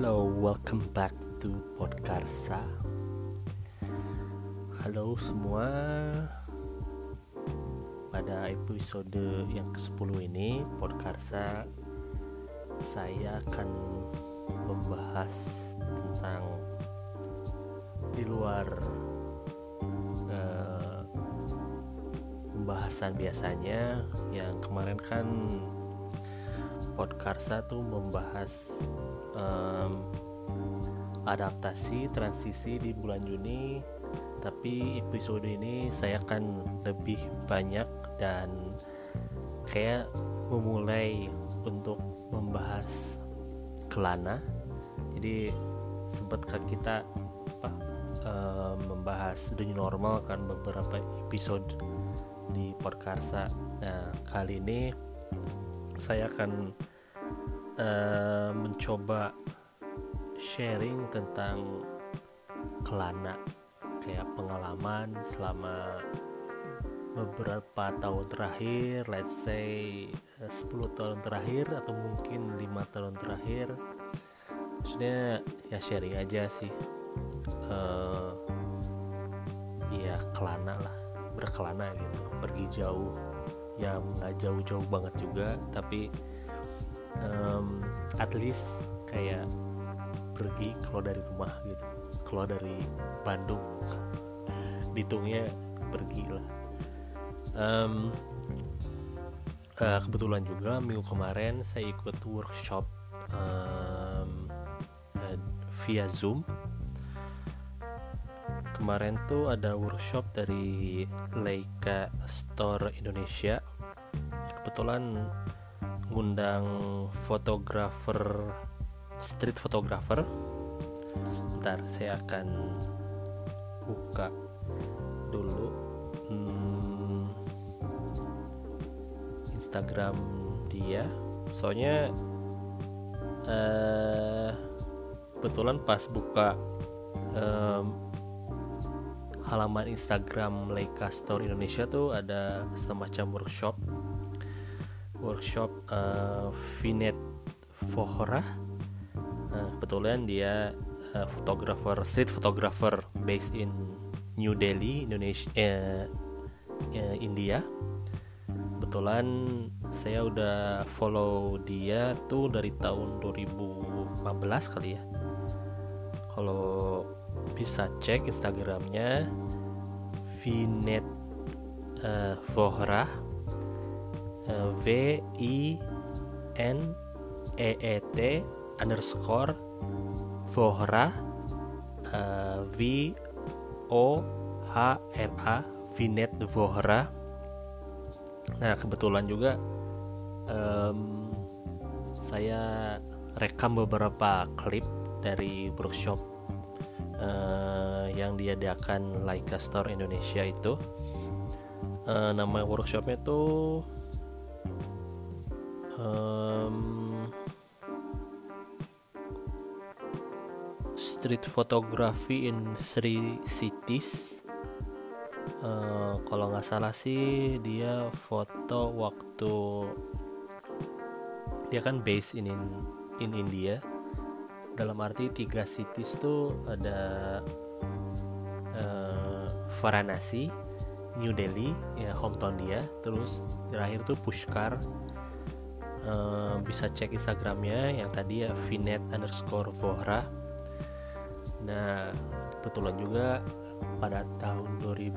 Hello, welcome back to Podkarsa. Halo semua. Pada episode yang ke-10 ini, Podkarsa saya akan membahas tentang di luar uh, pembahasan biasanya yang kemarin kan Podkarsa tuh membahas um, adaptasi transisi di bulan Juni tapi episode ini saya akan lebih banyak dan kayak memulai untuk membahas kelana. Jadi sempatkah kita apa uh, membahas the normal kan beberapa episode di Podkarsa. Nah kali ini saya akan uh, mencoba sharing tentang kelana kayak pengalaman selama beberapa tahun terakhir let's say 10 tahun terakhir atau mungkin lima tahun terakhir. Maksudnya ya sharing aja sih. Uh, ya kelana lah berkelana gitu. Pergi jauh. Ya nggak jauh-jauh banget juga tapi um, at least kayak pergi keluar dari rumah gitu keluar dari Bandung. Ditungnya pergi lah. Um, uh, kebetulan juga minggu kemarin saya ikut workshop um, uh, via zoom. Kemarin tuh ada workshop dari Leica Store Indonesia. Kebetulan ngundang fotografer street photographer. Ntar saya akan buka dulu hmm, Instagram dia. Soalnya uh, kebetulan pas buka um, halaman Instagram Leica Store Indonesia tuh ada semacam workshop workshop uh, Vinet Fohora uh, kebetulan dia uh, fotografer street photographer based in New Delhi Indonesia uh, uh, India. Kebetulan saya udah follow dia tuh dari tahun 2015 kali ya. Kalau bisa cek Instagramnya Vinet uh, Vohra uh, V I N E E T underscore Vohra uh, V O H R A Vinet Vohra. Nah kebetulan juga um, saya rekam beberapa klip dari workshop uh, yang diadakan Leica Store Indonesia itu. Uh, nama workshopnya itu um, Street Photography in Three Cities. Uh, kalau nggak salah sih dia foto waktu dia kan base in in, in India. Dalam arti tiga cities tuh ada uh, Varanasi, New Delhi, ya hometown dia, terus terakhir tuh Pushkar. Uh, bisa cek Instagramnya yang tadi ya Vinet underscore Vohra. Nah kebetulan juga pada tahun 2000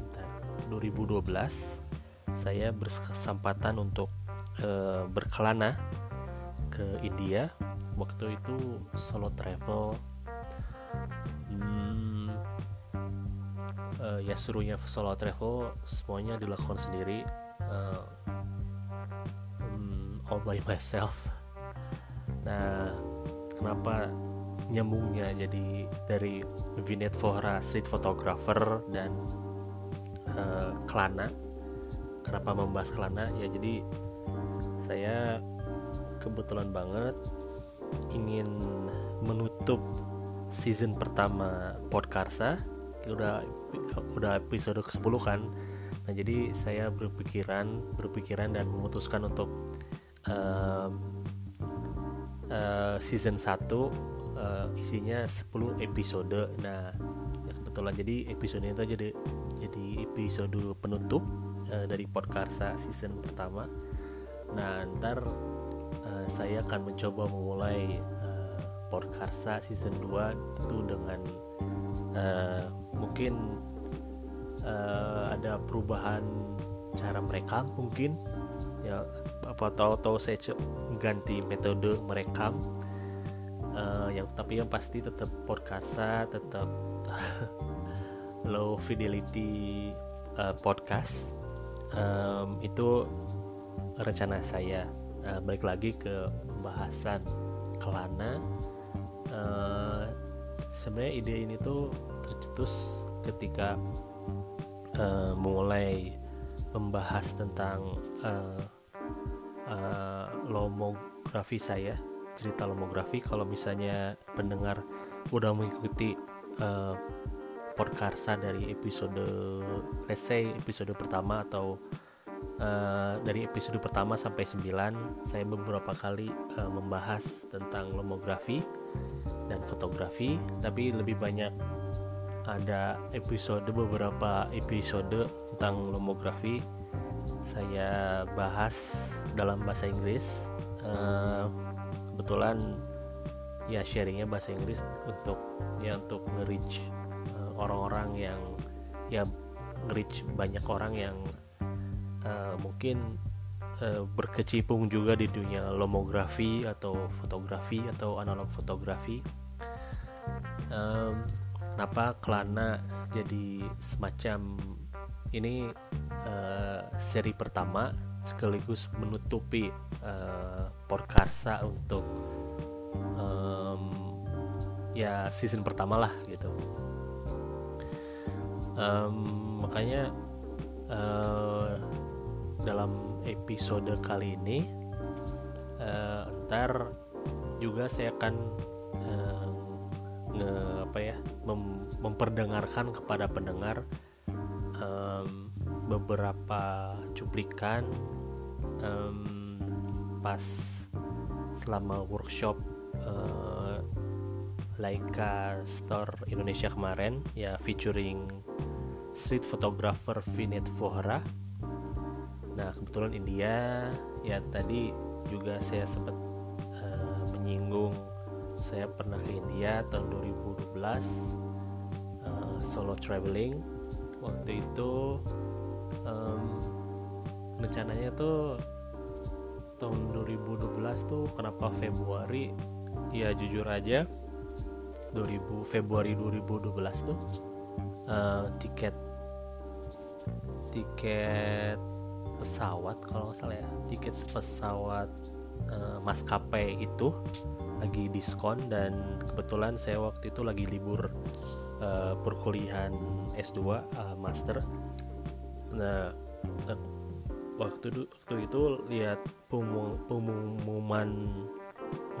bentar, 2012 saya berkesempatan untuk uh, berkelana ke India. Waktu itu solo travel. Hmm, uh, ya serunya solo travel semuanya dilakukan sendiri. Uh, all by myself. Nah kenapa nyambungnya jadi dari Vinet Vohra street photographer dan uh, Kelana? Kenapa membahas Kelana? Ya jadi saya kebetulan banget ingin menutup season pertama Podkarsa udah udah episode ke-10 kan? Nah jadi saya berpikiran berpikiran dan memutuskan untuk um, uh, season 1 uh, isinya 10 episode. Nah ya kebetulan jadi episode itu jadi jadi episode penutup uh, dari podcast season pertama. Nah ntar uh, saya akan mencoba memulai uh, podcast season 2 itu dengan uh, mungkin uh, ada perubahan cara merekam mungkin. Ya apa tahu tahu saya ganti metode merekam uh, yang tapi yang pasti tetap podcast tetap low fidelity uh, podcast. Um, itu rencana saya. Uh, balik lagi ke pembahasan kelana. Uh, sebenarnya ide ini tuh tercetus ketika uh, mulai membahas tentang uh, uh, lomografi saya cerita lomografi. Kalau misalnya pendengar udah mengikuti uh, podkarsa dari episode let's say episode pertama atau uh, dari episode pertama sampai 9 saya beberapa kali uh, membahas tentang lomografi dan fotografi. Tapi lebih banyak ada episode beberapa episode tentang lomografi. Saya bahas dalam bahasa Inggris. Uh, kebetulan ya sharingnya bahasa Inggris untuk ya untuk nge-reach uh, orang-orang yang ya nge-reach banyak orang yang uh, mungkin uh, berkecimpung juga di dunia lomografi atau fotografi atau analog fotografi. Um, kenapa Kelana jadi semacam ini uh, seri pertama sekaligus menutupi uh, Porkarsa untuk um, ya season pertama lah gitu. Um, makanya uh, dalam episode kali ini uh, ntar juga saya akan uh, nge apa ya mem, memperdengarkan kepada pendengar um, beberapa cuplikan um, pas selama workshop uh, Leica Store Indonesia kemarin ya featuring street photographer Vinet Vohra. Nah kebetulan India ya tadi juga saya sempat uh, menyinggung saya pernah ke India tahun 2012 uh, solo traveling waktu itu um, rencananya tuh tahun 2012 tuh kenapa Februari? Ya jujur aja. 2000 Februari 2012 tuh uh, tiket tiket pesawat kalau nggak salah ya tiket pesawat uh, maskapai itu lagi diskon dan kebetulan saya waktu itu lagi libur uh, perkuliahan S2 uh, master nah, nah waktu waktu itu lihat pengumuman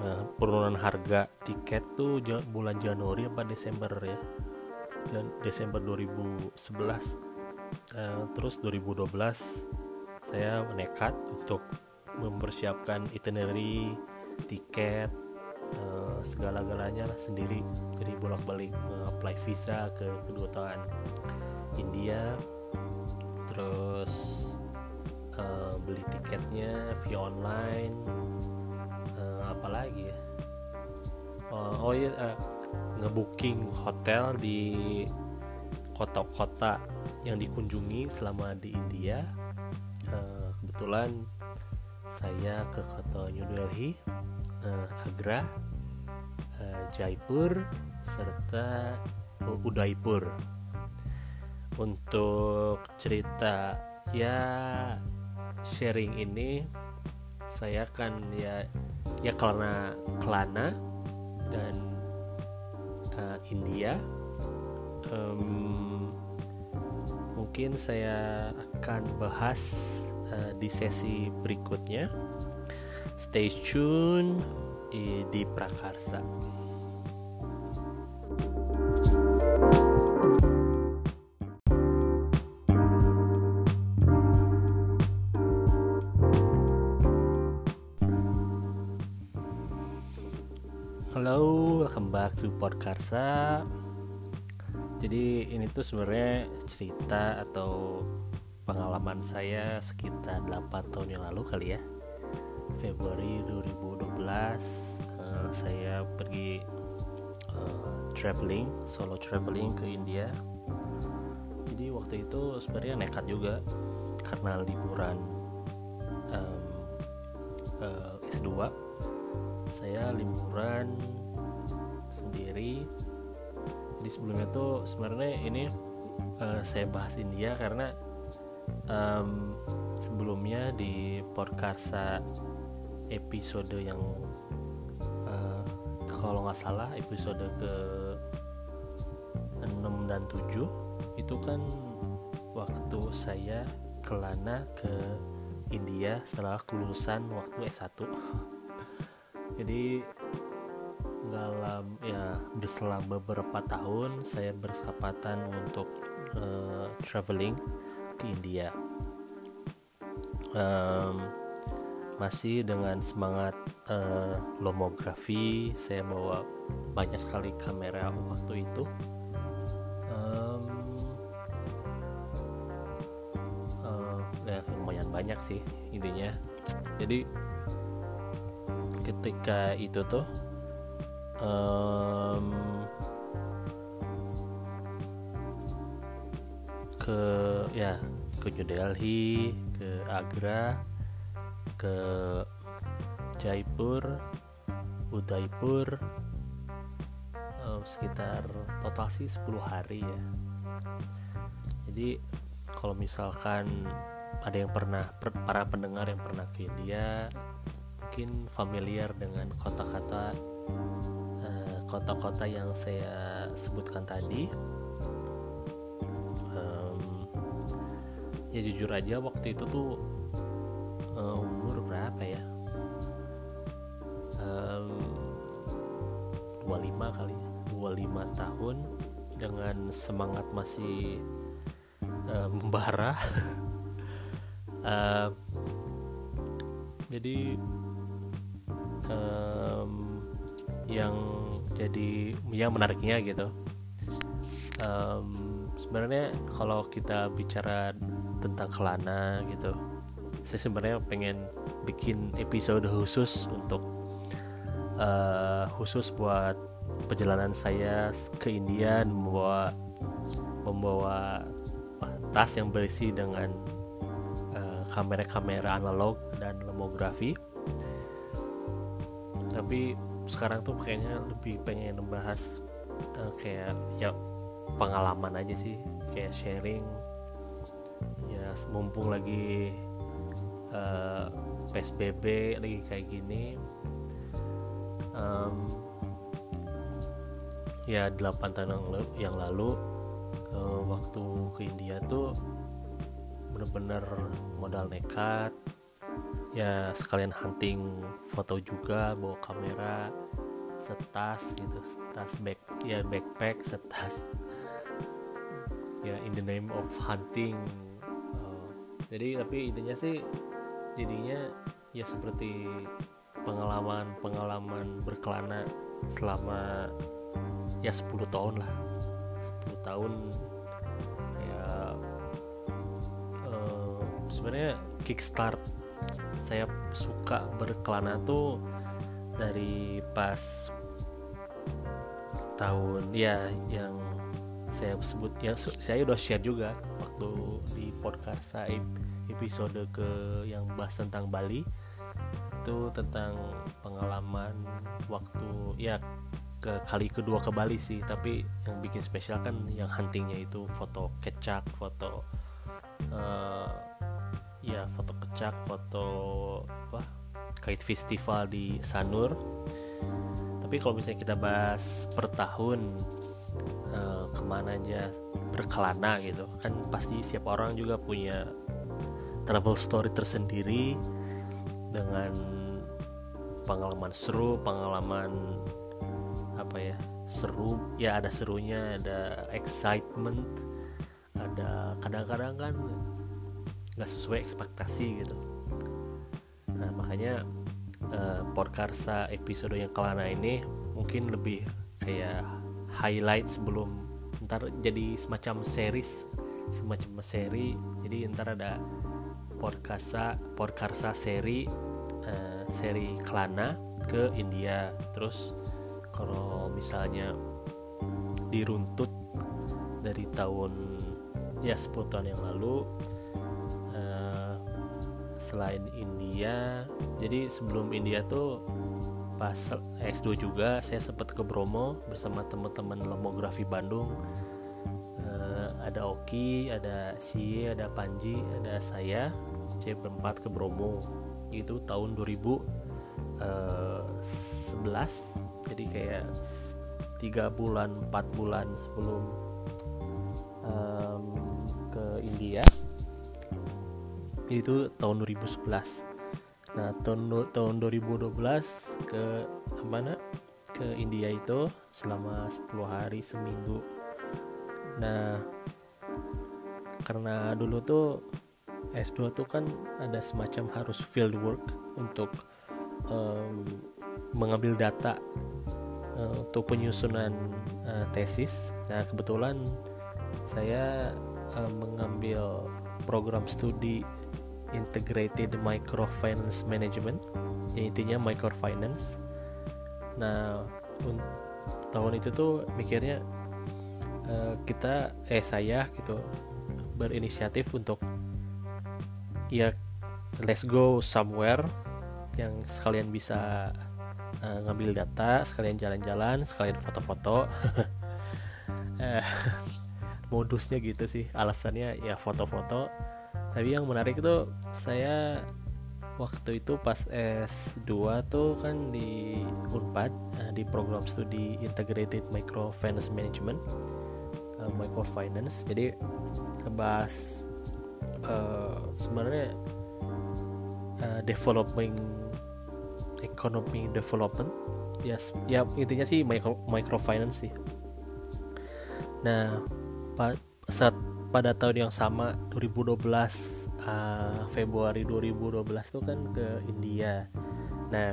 uh, penurunan harga tiket tuh bulan Januari apa Desember ya? Dan Desember 2011 uh, terus 2012 saya nekat untuk mempersiapkan itinerary tiket uh, segala-galanya lah sendiri. Jadi bolak-balik apply visa ke kedutaan India terus uh, beli tiketnya via online uh, apalagi ya? Uh, oh iya uh, ngebooking hotel di kota-kota yang dikunjungi selama di India. Uh, kebetulan saya ke kota New Delhi uh, Agra uh, Jaipur serta Udaipur untuk cerita ya sharing ini saya kan ya ya karena Kelana dan uh, India um, mungkin saya akan bahas uh, di sesi berikutnya stay tune di Prakarsa. To Podkarsa. Jadi ini tuh sebenarnya cerita atau pengalaman saya sekitar 8 tahun yang lalu kali ya. Februari 2012 uh, saya pergi uh, traveling, solo traveling ke India. Jadi waktu itu sebenarnya nekat juga karena liburan um, uh, S2 saya liburan sendiri. Jadi sebelumnya tuh sebenarnya ini uh, saya bahas India karena um, sebelumnya di Porkarsa episode yang uh, kalau nggak salah episode ke 6 dan 7 itu kan waktu saya kelana ke India setelah kelulusan waktu S1 jadi dalam ya berselang beberapa tahun saya berkesempatan untuk uh, traveling ke India. Um, masih dengan semangat uh, lomografi saya bawa banyak sekali kamera waktu itu. Um, uh, ya lumayan banyak sih intinya jadi ketika itu tuh um, ke ya ke New Delhi ke Agra ke Jaipur Udaipur um, sekitar total sih 10 hari ya. Jadi kalau misalkan ada yang pernah para pendengar yang pernah ke India mungkin familiar dengan kota-kota kota-kota yang saya sebutkan tadi um, ya jujur aja waktu itu tuh uh, umur berapa ya? Um, 25 kali 25 ya, tahun dengan semangat masih uh, membara. Uh, jadi yang menariknya gitu. Um, sebenarnya kalau kita bicara tentang kelana gitu saya sebenarnya pengen bikin episode khusus untuk uh, khusus buat perjalanan saya ke India membawa membawa tas yang berisi dengan uh, kamera-kamera analog dan lemografi. Tapi sekarang tuh kayaknya lebih pengen membahas uh, kayak ya pengalaman aja sih kayak sharing. Ya mumpung lagi uh, eh, psbb lagi kayak gini um, ya 8 tahun yang lalu, yang lalu uh, waktu ke India tuh bener-bener modal nekat ya sekalian hunting foto juga bawa kamera setas gitu setas back ya backpack setas. Ya in the name of hunting. Uh, jadi tapi intinya sih jadinya ya seperti pengalaman pengalaman berkelana selama ya 10 tahun lah. 10 tahun ya uh, sebenarnya kickstart saya suka berkelana tuh dari pas tahun ya yang saya sebut yang saya udah share juga waktu di podcast saya episode ke yang bahas tentang Bali. Itu tentang pengalaman waktu ya ke kali kedua ke Bali sih. Tapi yang bikin spesial kan yang huntingnya itu foto kecak foto uh, ya foto kecak foto apa kait festival di Sanur. Tapi kalau misalnya kita bahas per tahun uh, ke mana aja berkelana gitu kan pasti setiap orang juga punya travel story tersendiri dengan pengalaman seru pengalaman apa ya seru ya ada serunya ada excitement ada kadang-kadang kan nggak sesuai ekspektasi gitu. Nah makanya uh, Podkarsa episode yang kelana ini mungkin lebih kayak highlight sebelum ntar jadi semacam series semacam seri. Jadi ntar ada podkarsa podkarsa seri uh, seri Klana ke India. Terus kalau misalnya diruntut dari tahun ya 10 tahun yang lalu selain India jadi sebelum India tuh pas S2 juga saya sempat ke Bromo bersama teman-teman Lomografi Bandung. Uh, ada Oki, ada Si, ada Panji, ada saya. C berempat ke Bromo. Itu tahun 2011 uh, jadi kayak tiga bulan empat bulan sebelum itu tahun 2011 nah tahun tahun 2012 ke mana ke India itu selama 10 hari seminggu nah karena dulu tuh S2 tuh kan ada semacam harus field work untuk um, mengambil data uh, untuk penyusunan uh, tesis. Nah, kebetulan saya uh, mengambil program studi Integrated Microfinance Management, yang intinya microfinance. Nah, tahun itu tuh mikirnya uh, kita eh saya gitu berinisiatif untuk ya let's go somewhere yang sekalian bisa uh, ngambil data, sekalian jalan-jalan, sekalian foto-foto. Eh, modusnya gitu sih, alasannya ya foto-foto. Tapi yang menarik itu saya waktu itu pas S2 tuh kan di Unpad uh, di program studi Integrated Microfinance Management uh, microfinance. Jadi ngebahas uh, sebenarnya uh, developing economy development. Yes ya intinya sih micro microfinance sih. Nah saat pada tahun yang sama 2012 uh, Februari 2012 tuh kan ke India. Nah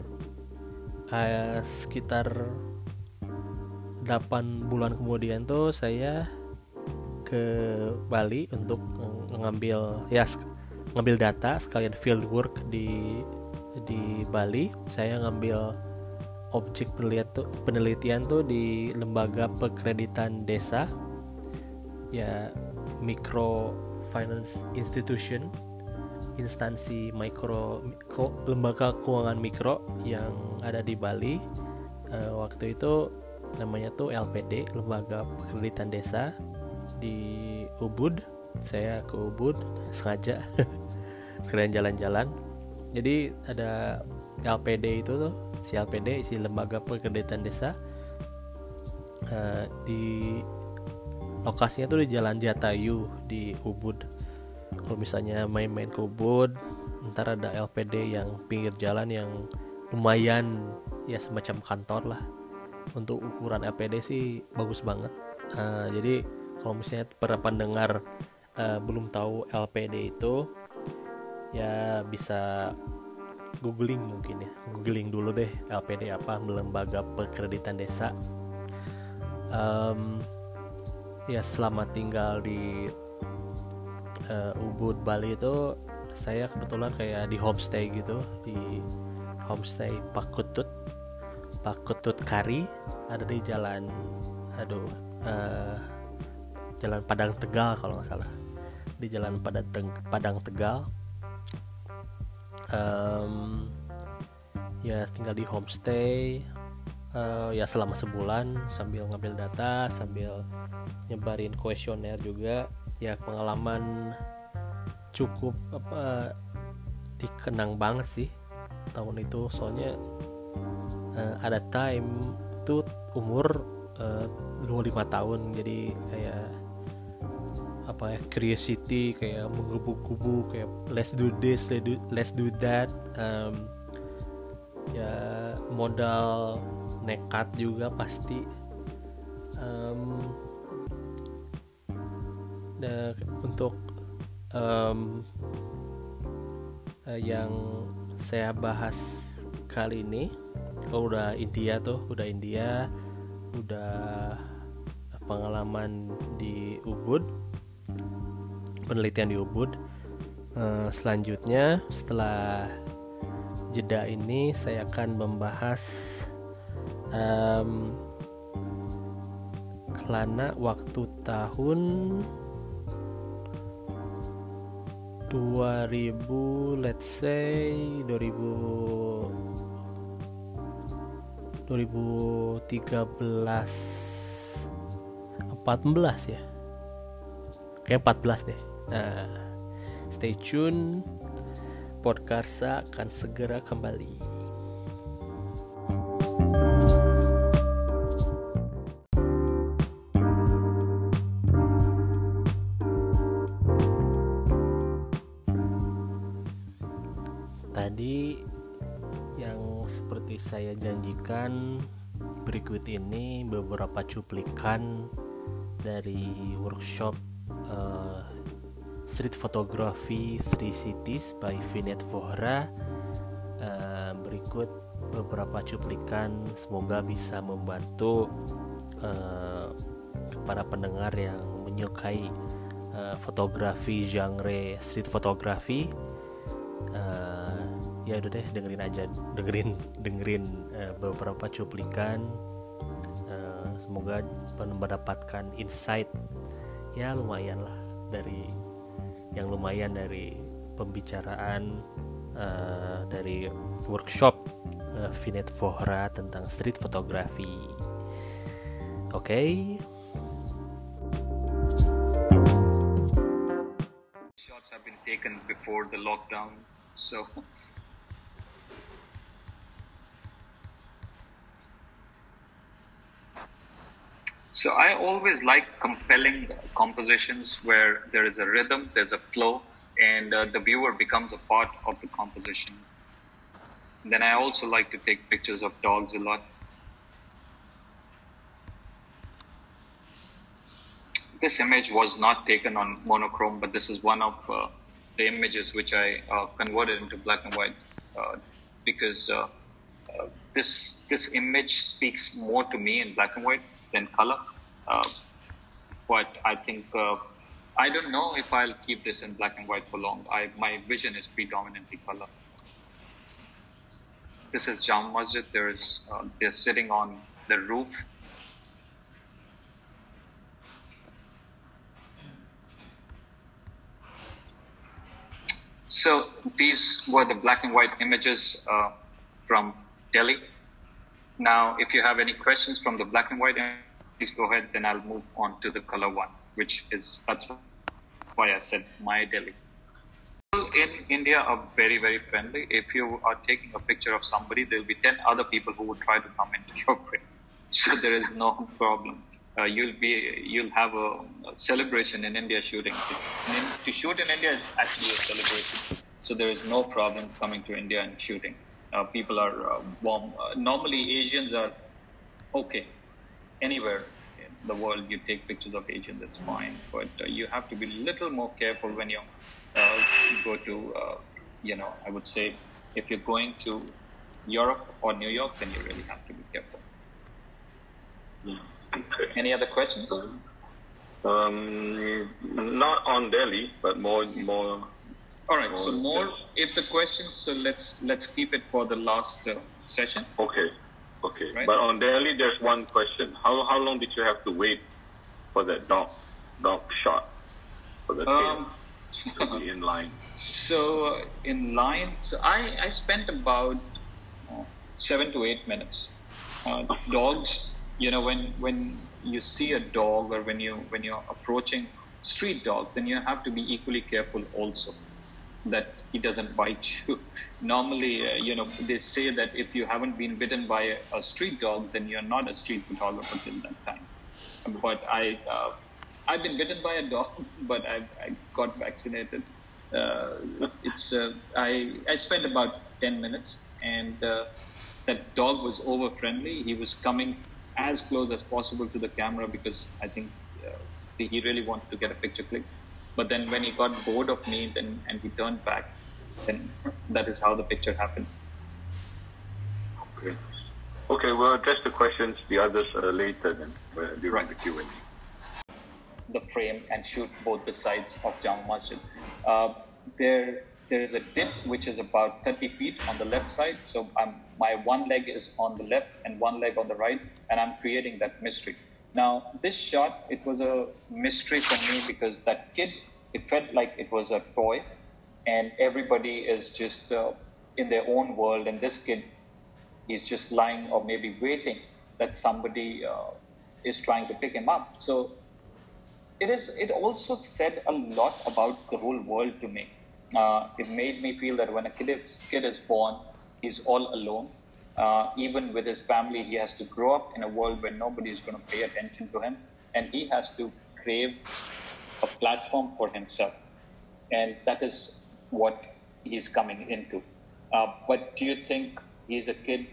uh, sekitar 8 bulan kemudian tuh saya ke Bali untuk mengambil ya ngambil data sekalian field work di di Bali. Saya ngambil objek penelitian tuh di lembaga pekreditan desa. Ya micro finance institution instansi mikro lembaga keuangan mikro yang ada di Bali. Uh, waktu itu namanya tuh LPD lembaga pekreditan desa. Di Ubud saya ke Ubud sengaja sekalian jalan-jalan. Jadi ada LPD itu tuh si LPD si lembaga pekreditan desa. Uh, di lokasinya tuh di Jalan Jatayu di Ubud. Kalau misalnya main-main ke Ubud ntar ada LPD yang pinggir jalan yang lumayan ya semacam kantor lah. Untuk ukuran LPD sih bagus banget. Uh, jadi kalau misalnya para pendengar uh, belum tahu LPD itu ya bisa googling mungkin ya. Googling dulu deh LPD apa lembaga pekreditan desa. Um, ya selama tinggal di uh, Ubud Bali itu saya kebetulan kayak di homestay gitu di homestay Pakutut Pakutut Kari ada di jalan aduh uh, jalan Padang Tegal kalau nggak salah. Di jalan Padang Padang Tegal. Um, ya tinggal di homestay uh, ya selama sebulan sambil ngambil data sambil nyebarin kuesioner juga. Ya pengalaman cukup apa dikenang banget sih tahun itu. Soalnya uh, ada time itu umur uh, 25 tahun. Jadi kayak apa ya curiosity kayak menggebu-gebu kayak let's do this let's do, let's do that um, ya modal nekat juga pasti. Um, untuk um, yang saya bahas kali ini kalau udah India tuh udah India udah pengalaman di Ubud penelitian di Ubud. Uh, selanjutnya setelah jeda ini saya akan membahas um, kelana waktu tahun 2000 let's say 2000 2013 14 ya. Kayak 14 deh. Nah stay tune. Podkarsa akan segera kembali berikut ini beberapa cuplikan dari workshop uh, street photography Three Cities by Vinet Vohra. Uh, berikut beberapa cuplikan semoga bisa membantu uh, para pendengar yang menyukai uh, fotografi genre street photography uh, ya udah deh dengerin aja dengerin dengerin uh, beberapa cuplikan semoga mendapatkan insight ya lumayan lah dari yang lumayan dari pembicaraan uh, dari workshop uh, Vinet Vohra tentang street photography oke okay? shots have been taken before the lockdown So So I always like compelling compositions where there is a rhythm, there's a flow, and uh, the viewer becomes a part of the composition. Then I also like to take pictures of dogs a lot. This image was not taken on monochrome, but this is one of uh, the images which I uh, converted into black and white uh, because uh, uh, this this image speaks more to me in black and white than color. Uh, but I think I don't know if I'll keep this in black and white for long. I, my vision is predominantly color. This is Jam Masjid. There is they're sitting on the roof So these were the black and white images uh, from Delhi. Now, if you have any questions from the black and white, please go ahead. Then I'll move on to the color one, which is that's why I said my Delhi. People in India are very, very friendly. If you are taking a picture of somebody, there will be 10 other people who would try to come into your frame. So there is no problem. Uh, you'll be you'll have a, celebration in India shooting. In, to shoot in India is actually a celebration, so there is no problem coming to India and shooting. Uh, people are uh, warm. Uh, normally, Asians are okay anywhere in the world. You take pictures of Asians, that's fine, but uh, you have to be a little more careful when you uh, go to, you know, I would say, if you're going to Europe or New York, then you really have to be careful. Mm. Any other questions? Um, not on Delhi, but more more. All right. So more, if the questions, so let's let's keep it for the last uh, session. Okay. Okay. Right? But on Delhi, there's one question. How how long did you have to wait for that dog dog shot for the um, tail to be in line? So uh, in line, so I I spent about uh, seven to eight minutes. Uh, dogs you know when when you see a dog or when you when you're approaching street dog then you have to be equally careful also that he doesn't bite you. Normally uh, you know they say that if you haven't been bitten by a, a, street dog then you're not a street photographer till that time. But i uh, i've been bitten by a dog but i, I got vaccinated. Uh, it's uh, i i spent about 10 minutes and uh, that dog was over friendly he was coming as close as possible to the camera because I think uh, he really wanted to get a picture click. But then when he got bored of me then, and he turned back, then that is how the picture happened. Okay. Okay, we'll address the questions, the others uh, later then, uh, during the Q&A. The frame and shoot both the sides of Jama Masjid. Uh, there, there is a dip which is about 30 feet on the left side. So I'm, my one leg is on the left and one leg on the right, and I'm creating that mystery. Now, this shot, it was a mystery for me because that kid, it felt like it was a toy, and everybody is just uh, in their own world, and this kid is just lying or maybe waiting that somebody uh, is trying to pick him up. So it is. It also said a lot about the whole world to me. Uh, it made me feel that when a kid is, kid is born, he's all alone uh, even with his family, he has to grow up in a world where nobody is going to pay attention to him, and he has to crave a platform for himself. And that is what he's coming into. Uh, but do you think he's a kid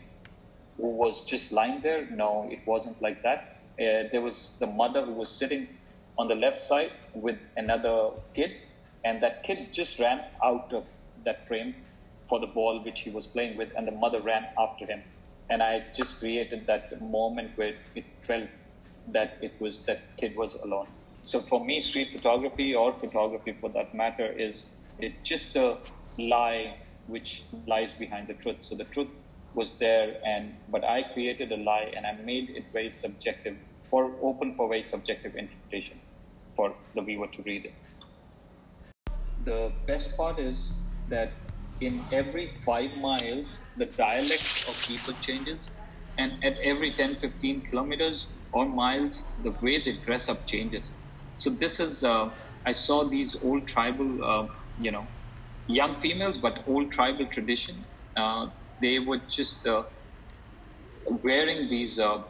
who was just lying there? No, it wasn't like that. Uh, there was the mother who was sitting on the left side with another kid, and that kid just ran out of that frame for the ball which he was playing with, and the mother ran after him. And I just created that moment where it felt that it was that kid was alone. So for me, street photography or photography for that matter is it just a lie which lies behind the truth. So the truth was there, and but I created a lie and I made it very subjective, for open for very subjective interpretation for the viewer to read it. The best part is that in every five miles, the dialect of people changes, and at every 10, 15 kilometers or miles, the way they dress up changes. So this is, uh, I saw these old tribal, uh, you know, young females, but old tribal tradition. Uh, they were just uh, wearing these uh,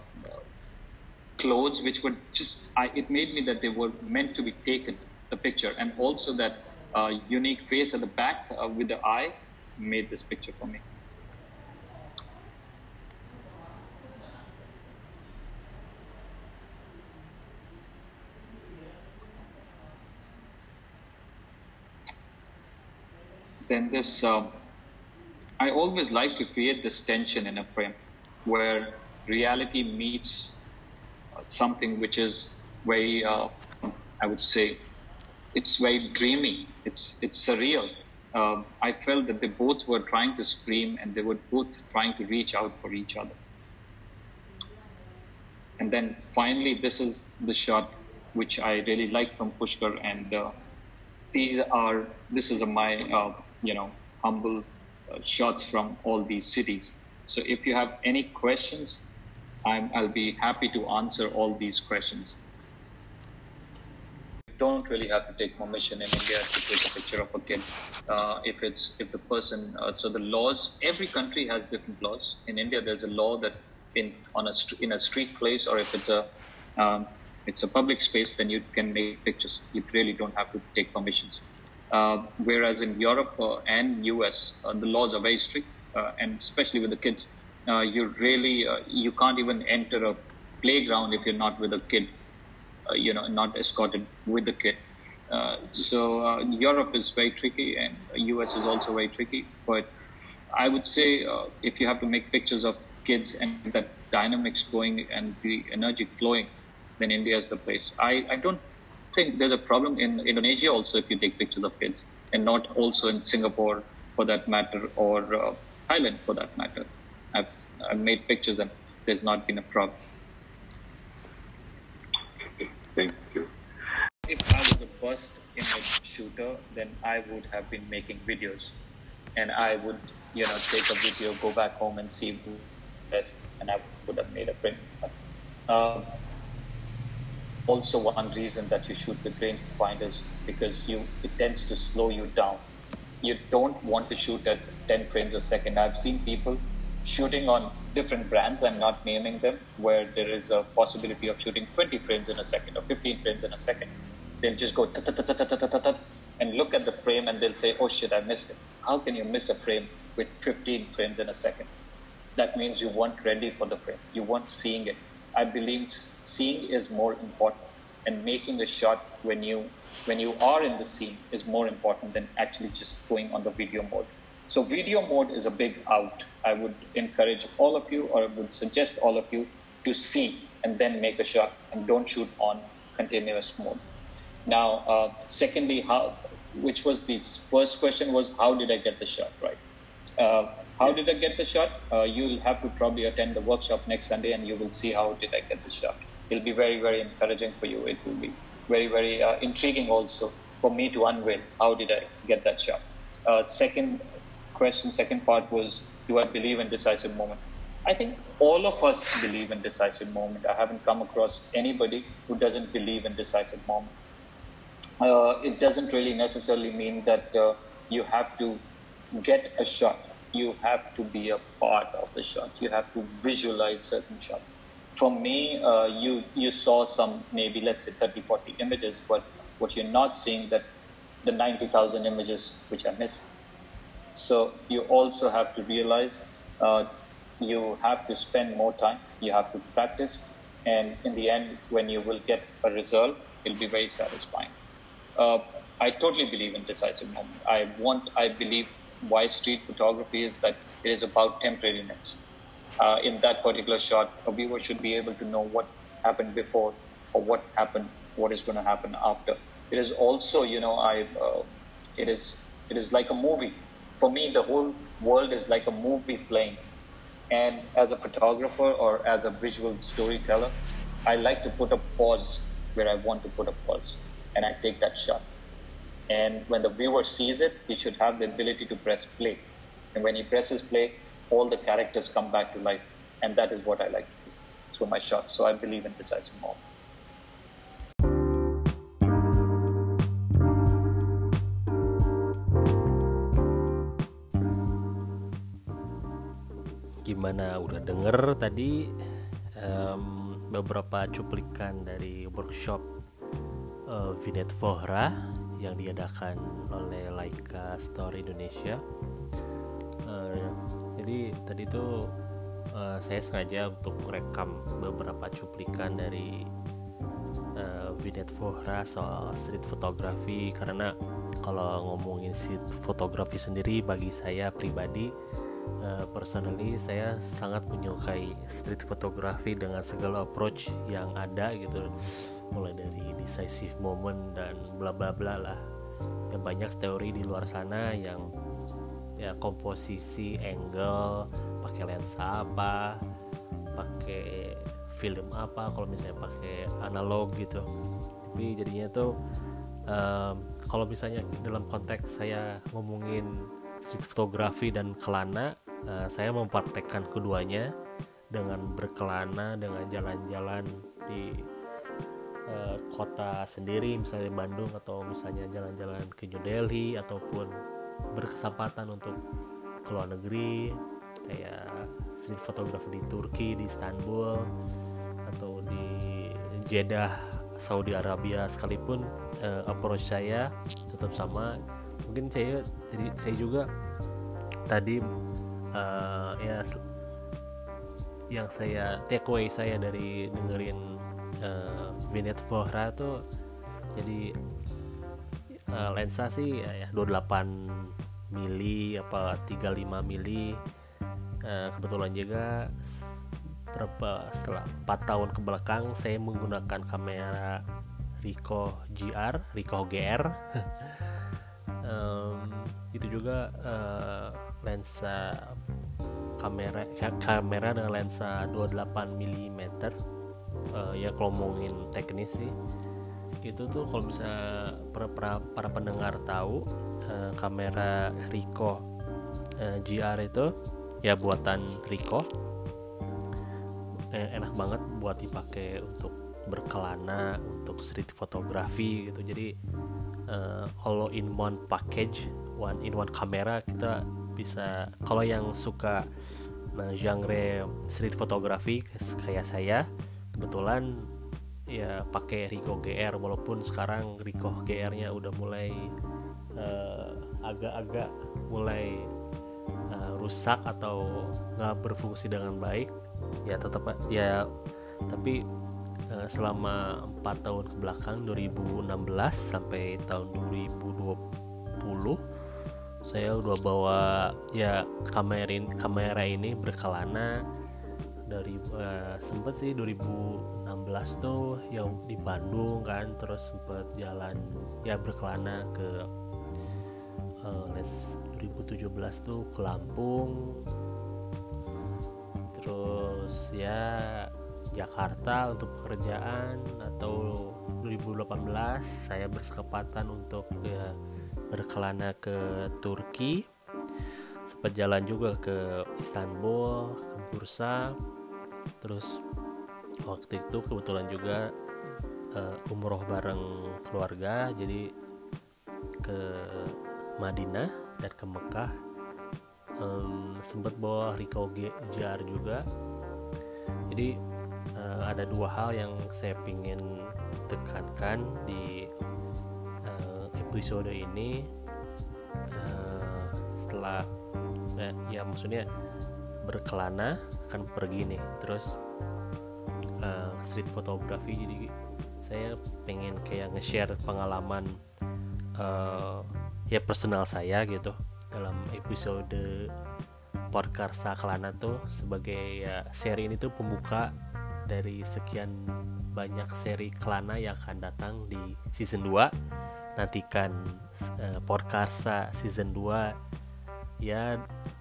clothes, which were just, I, it made me that they were meant to be taken, the picture, and also that uh, unique face at the back uh, with the eye made this picture for me. Then this, uh, I always like to create this tension in a frame where reality meets something which is very, uh, I would say, it's very dreamy. It's it's surreal. Um, I felt that they both were trying to scream and they were both trying to reach out for each other. And then finally, this is the shot which I really like from Pushkar, and uh, these are this is my uh, you know humble uh, shots from all these cities. So if you have any questions, I'm, I'll be happy to answer all these questions don't really have to take permission in India to take a picture of a kid. Uh, if it's if the person, uh, so the laws, every country has different laws. In India, there's a law that in on a in a street place or if it's a um, it's a public space, then you can make pictures. You really don't have to take permissions. Uh, whereas in Europe uh, and US, uh, the laws are very strict, uh, and especially with the kids, you really you can't even enter a playground if you're not with a kid you know, not escorted with the kid. Uh, so uh, Europe is very tricky, and US is also very tricky. But I would say if you have to make pictures of kids and that dynamics going and the energy flowing, then India is the place. I, I don't think there's a problem in Indonesia also if you take pictures of kids, and not also in Singapore for that matter, or uh, Thailand for that matter. I've, I've made pictures and there's not been a problem. Thank you. If I was a first image shooter, then I would have been making videos, and I would, you know, take a video, go back home, and see who best, and I would have made a print. Uh, also, one reason that you shoot with rangefinders because you it tends to slow you down. You don't want to shoot at 10 frames a second. I've seen people shooting on different brands, I'm not naming them, where there is a possibility of shooting 20 frames in a second or 15 frames in a second. They'll just go and look at the frame and they'll say, oh shit, I missed it. How can you miss a frame with 15 frames in a second? That means you weren't ready for the frame. You weren't seeing it. I believe seeing is more important and making a shot when you when you are in the scene is more important than actually just going on the video mode So video mode is a big out. I would encourage all of you, or I would suggest all of you to see and then make a shot, and don't shoot on continuous mode. Now, uh, secondly, how, which was the first question was how did I get the shot right? Uh, how did I get the shot? Uh, you'll have to probably attend the workshop next Sunday, and you will see how did I get the shot. It'll be very, very encouraging for you. It will be very, very uh, intriguing also for me to unveil how did I get that shot. Uh, second question, second part was, do I believe in decisive moment? I think all of us believe in decisive moment. I haven't come across anybody who doesn't believe in decisive moment. Uh, it doesn't really necessarily mean that uh, you have to get a shot. You have to be a part of the shot. You have to visualize certain shot. For me, uh, you you saw some maybe let's say 30, 40 images, but what you're not seeing that the 90,000 images which are missed. So you also have to realize uh, you have to spend more time, you have to practice, and in the end, when you will get a result, it'll be very satisfying. Uh, I totally believe in decisive moment. I want, I believe why street photography is that it is about temporariness. Uh, in that particular shot, a viewer should be able to know what happened before or what happened, what is going to happen after. It is also, you know, I, uh, it is, it is like a movie. For me, the whole world is like a movie playing. And as a photographer or as a visual storyteller, I like to put a pause where I want to put a pause, and I take that shot. And when the viewer sees it, he should have the ability to press play. And when he presses play, all the characters come back to life, and that is what I like to do through my shots. So I believe in decisive moment. Gimana udah denger tadi um, beberapa cuplikan dari workshop uh, Vinet Vohra yang diadakan oleh Laika Store Indonesia. Uh, jadi tadi itu uh, saya sengaja untuk rekam beberapa cuplikan dari uh, Vinet Vohra soal street photography karena kalau ngomongin street photography sendiri bagi saya pribadi uh, personally saya sangat menyukai street photography dengan segala approach yang ada gitu. Mulai dari decisive moment dan bla bla bla lah. Ya banyak teori di luar sana yang ya komposisi angle pakai lensa apa pakai film apa kalau misalnya pakai analog gitu. Tapi jadinya tuh um, kalau misalnya dalam konteks saya ngomongin street photography dan kelana uh, saya mempraktekkan keduanya dengan berkelana dengan jalan-jalan di uh, kota sendiri misalnya Bandung atau misalnya jalan-jalan ke New Delhi ataupun berkesempatan untuk ke luar negeri kayak street photography di Turki di Istanbul atau di Jeddah Saudi Arabia sekalipun uh, approach saya tetap sama mungkin saya jadi saya juga tadi uh, ya yang saya take away saya dari dengerin uh, Vinet Vohra tuh jadi uh, lensa sih ya, ya 28 mili apa 35 mili. Uh, kebetulan juga berapa setelah 4 tahun ke belakang saya menggunakan kamera Ricoh GR Ricoh GR um, itu juga uh, lensa kamera kamera dengan lensa 28 mm uh, ya kalau ngomongin teknis sih itu tuh kalau bisa para, para, para pendengar tahu uh, kamera Ricoh uh, GR itu ya buatan Ricoh. Enak banget buat dipakai untuk berkelana untuk street photography gitu. Jadi uh, all in one package one in one kamera kita bisa kalau yang suka nah, genre street photography kayak saya kebetulan ya pakai Ricoh GR walaupun sekarang Ricoh GR-nya udah mulai uh, agak-agak mulai uh, rusak atau nggak berfungsi dengan baik ya tetap ya tapi uh, selama 4 tahun ke belakang 2016 sampai tahun 2020 saya udah bawa ya kamera ini, kamera ini berkelana. Dari uh, sempet sih 2016 tuh yang di Bandung kan terus sempet jalan ya berkelana ke uh, let's 2017 tuh ke Lampung. Terus ya Jakarta untuk pekerjaan atau 2018 saya berkesempatan untuk ya, berkelana ke Turki. Sempat jalan juga ke Istanbul ke Bursa. Terus waktu itu kebetulan juga uh, umroh bareng keluarga jadi ke Madinah dan ke Mekah. Um, sempat bawa Rico JR juga. Jadi uh, ada dua hal yang saya ingin tekankan di uh, episode ini. Uh, setelah uh, ya maksudnya berkelana akan pergi nih. Terus uh, street photography jadi saya pengen kayak nge-share pengalaman uh, ya personal saya gitu dalam episode podcast Kelana tuh sebagai ya seri ini tuh pembuka dari sekian banyak seri Kelana yang akan datang di season 2 nantikan uh, podcast season 2 ya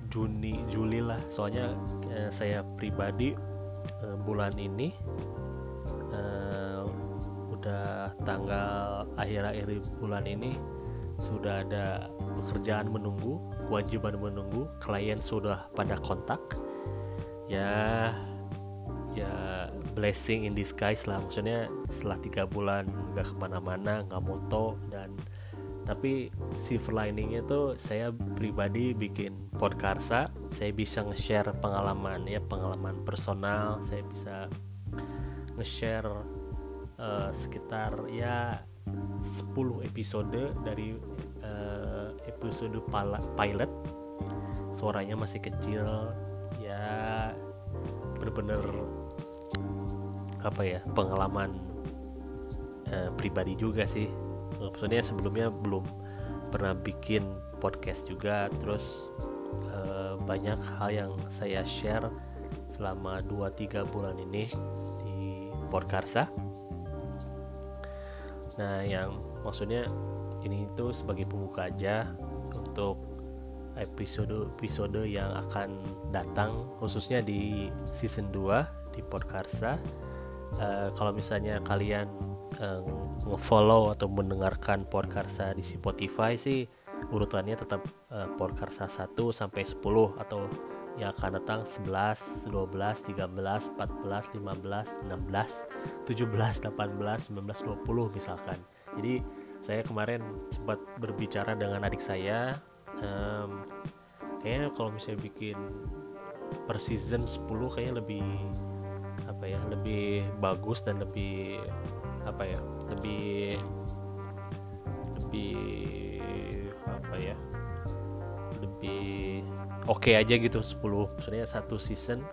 Juni Juli lah. Soalnya eh, saya pribadi eh, bulan ini eh, udah tanggal akhir-akhir bulan ini sudah ada pekerjaan menunggu kewajiban menunggu. Klien sudah pada kontak. Ya ya blessing in disguise lah. Maksudnya setelah tiga bulan nggak ke mana-mana nggak moto dan tapi silver liningnya tuh saya pribadi bikin podcast saya bisa nge-share pengalaman ya pengalaman personal. Saya bisa nge-share uh, sekitar ya 10 episode dari uh, episode pilot. Suaranya masih kecil ya bener-bener apa ya pengalaman uh, pribadi juga sih. Maksudnya sebelumnya belum pernah bikin podcast juga. Terus uh, banyak hal yang saya share selama 2-3 bulan ini di Podkarsa. Nah yang maksudnya ini itu sebagai pembuka aja untuk episode-episode yang akan datang khususnya di season 2 di Podkarsa uh, kalau misalnya kalian uh, ngefollow atau mendengarkan Podkarsa di Spotify sih urutannya tetap uh, Podkarsa 1 sampai 10 atau yang akan datang 11, 12, 13, 14, 15, 16, 17, 18, 19, 20 misalkan. Jadi saya kemarin sempat berbicara dengan adik saya um, kayaknya kalau misalnya bikin per season 10 kayaknya lebih apa ya lebih bagus dan lebih apa ya lebih lebih apa ya lebih oke okay aja gitu 10 maksudnya satu season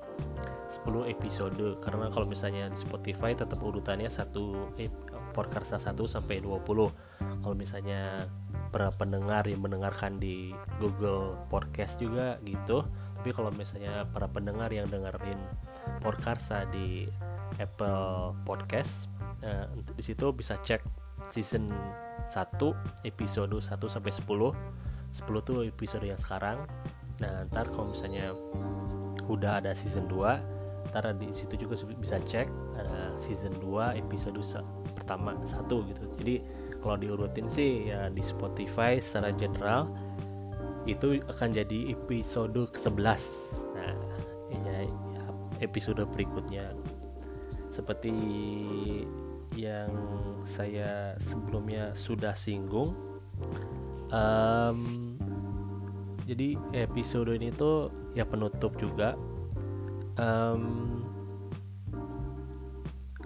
10 episode. Karena kalau misalnya di Spotify tetap urutannya satu eh, Podkarsa 1 sampai 20 kalau misalnya para pendengar yang mendengarkan di Google Podcast juga gitu. Tapi kalau misalnya para pendengar yang dengerin Podkarsa di Apple Podcast. Uh, di situ bisa cek season 1 episode 1 sampai 10 10 tuh episode yang sekarang. Nah ntar kalau misalnya udah ada season 2 ntar di situ juga bisa cek ada season 2 episode pertama satu gitu. Jadi kalau diurutin sih ya di Spotify secara general itu akan jadi episode ke-11 nah ya, ya episode berikutnya. Seperti yang saya sebelumnya sudah singgung um, jadi episode ini tuh ya penutup juga. Um,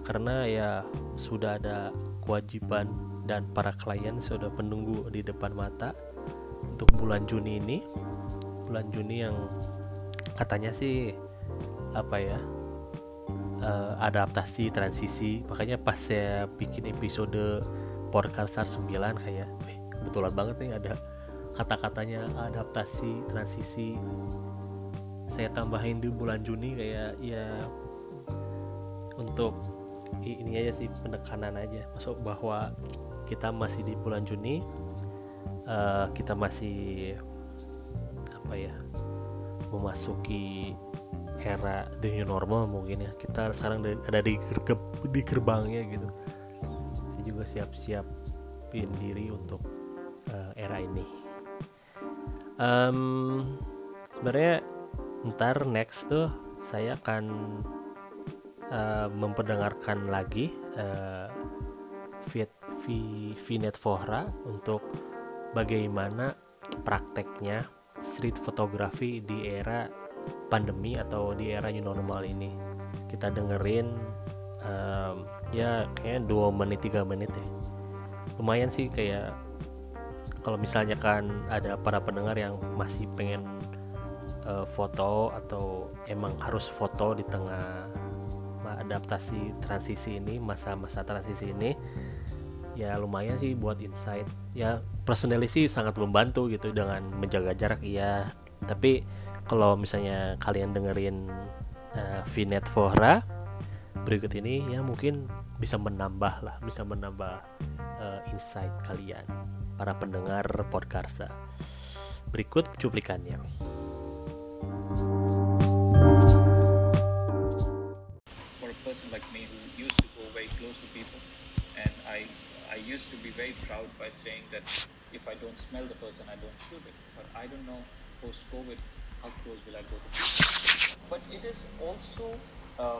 karena ya sudah ada kewajiban dan para klien sudah menunggu di depan mata untuk bulan Juni ini. Bulan Juni yang katanya sih apa ya uh, adaptasi transisi. Makanya pas saya bikin episode podcast 9 kayak eh, kebetulan banget nih ada kata-katanya adaptasi transisi. Saya tambahin di bulan Juni kayak ya untuk ini aja sih penekanan aja. Masuk bahwa kita masih di bulan Juni uh, kita masih apa ya memasuki era the new normal mungkin ya. Kita sekarang ada di di gerbangnya gitu. Saya juga siap-siapin diri untuk uh, era ini. Um, sebenarnya ntar next tuh saya akan uh, memperdengarkan lagi uh, Viet, Vinet Fohra untuk bagaimana prakteknya street photography di era pandemi atau di era new normal ini kita dengerin um, ya kayaknya dua menit tiga menit ya lumayan sih kayak kalau misalnya kan ada para pendengar yang masih pengen uh, foto atau emang harus foto di tengah adaptasi transisi ini masa-masa transisi ini ya lumayan sih buat insight. Ya personally sih sangat membantu gitu dengan menjaga jarak iya. Tapi kalau misalnya kalian dengerin uh, Vinet Fora berikut ini ya mungkin bisa menambah lah bisa menambah uh, insight kalian para pendengar podcast berikut cuplikannya for a person like me who used to go very close to people and I I used to be very proud by saying that if I don't smell the person, I don't shoot it. But I don't know post COVID how close will I go to. But it is also uh,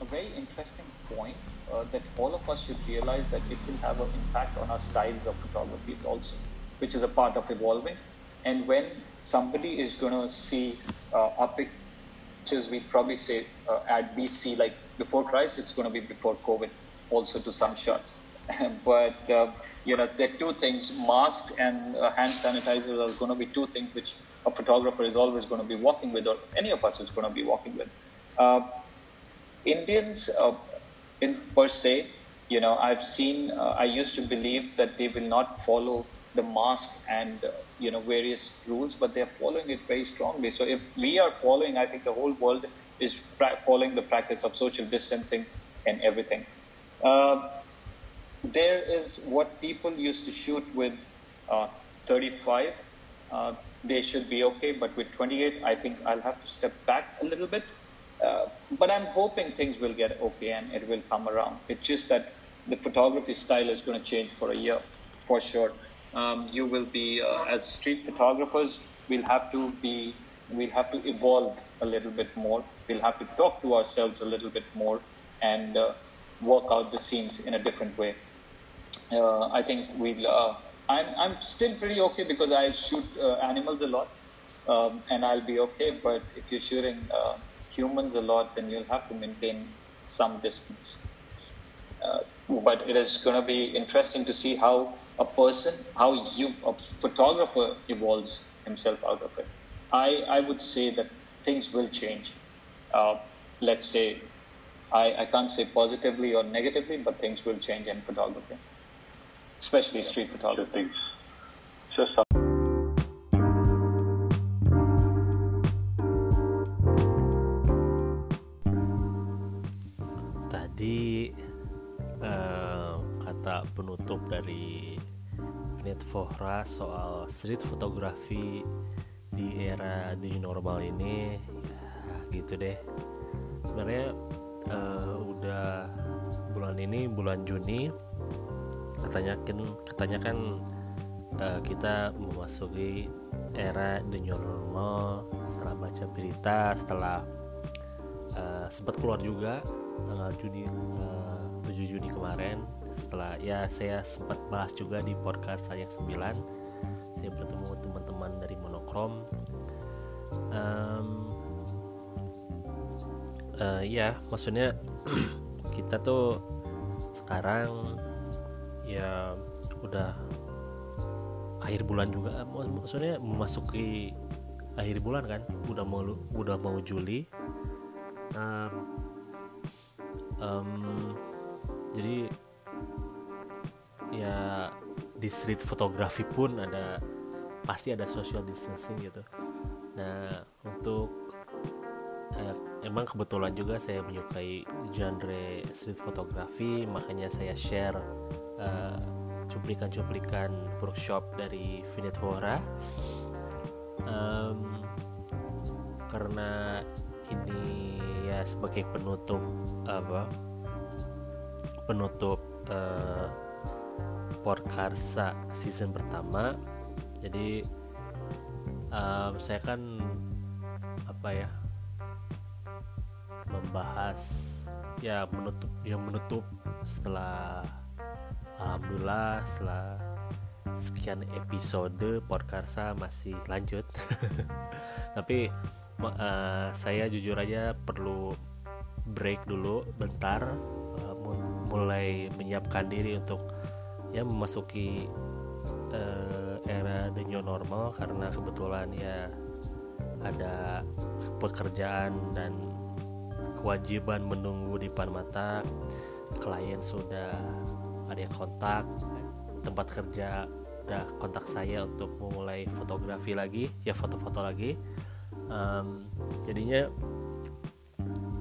a very interesting point uh, that all of us should realize that it will have an impact on our styles of photography also, which is a part of evolving. And when somebody is going to see uh, our pictures, we probably say uh, at BC, like before Christ, it's going to be before COVID, also to some shots. but uh, you know, there are two things: mask and uh, hand sanitizers are going to be two things which a photographer is always going to be walking with, or any of us is going to be walking with. Uh, Indians, uh, in per se, you know, I've seen. Uh, I used to believe that they will not follow the mask and uh, you know various rules, but they're following it very strongly. So if we are following, I think the whole world is pra- following the practice of social distancing and everything. Uh, there is what people used to shoot with uh, 35. Uh, they should be okay, but with 28, I think I'll have to step back a little bit. Uh, but I'm hoping things will get okay and it will come around. It's just that the photography style is going to change for a year, for sure. Um, you will be, uh, as street photographers, we'll have to be, we'll have to evolve a little bit more. We'll have to talk to ourselves a little bit more and uh, work out the scenes in a different way uh, I think we'll. I'm I'm still pretty okay because I shoot uh, animals a lot, um, and I'll be okay. But if you're shooting uh, humans a lot, then you'll have to maintain some distance. Uh, but it is going to be interesting to see how a person, how you, a photographer, evolves himself out of it. I I would say that things will change. Uh, let's say, I, I can't say positively or negatively, but things will change in photography especially street photography. Just Tadi uh, kata penutup dari Net Fohra soal street photography di era di normal ini ya gitu deh sebenarnya uh, udah bulan ini bulan Juni katanya kan uh, kita memasuki era the normal setelah baca berita setelah uh, sempat keluar juga tanggal Juni uh, 7 Juni kemarin. Setelah ya saya sempat bahas juga di podcast saya 9 saya bertemu teman-teman dari monokrom. Um, uh, ya maksudnya kita tuh sekarang ya udah akhir bulan juga maksudnya memasuki akhir bulan kan udah mau udah mau Juli. Um, um, jadi ya di street fotografi pun ada pasti ada social distancing gitu. Nah untuk eh, emang kebetulan juga saya menyukai genre street photography makanya saya share uh, cuplikan-cuplikan workshop dari Vinet um, karena ini ya sebagai penutup apa penutup uh, Porkarsa season pertama. Jadi um, saya kan apa ya membahas ya menutup yang menutup setelah alhamdulillah setelah sekian episode Porkarsa masih lanjut. Tapi uh, saya jujur aja perlu break dulu bentar uh, mulai menyiapkan diri untuk ya memasuki uh, era the new normal. Karena kebetulan ya ada pekerjaan dan kewajiban menunggu di depan mata. Klien sudah ada yang kontak tempat kerja udah kontak saya untuk memulai fotografi lagi ya foto-foto lagi. Um, jadinya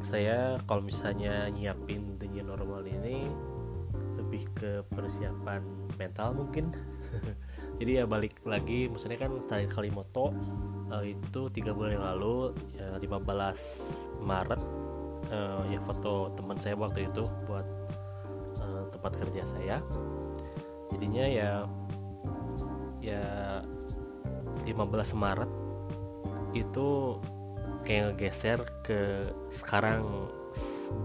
saya kalau misalnya nyiapin the new normal ini lebih ke persiapan mental mungkin. Jadi ya balik lagi maksudnya kan terakhir kali moto uh, itu tiga bulan yang lalu ya 15 Maret uh, ya foto teman saya waktu itu buat tempat kerja saya. Jadinya ya ya 15 Maret itu kayak ngegeser ke sekarang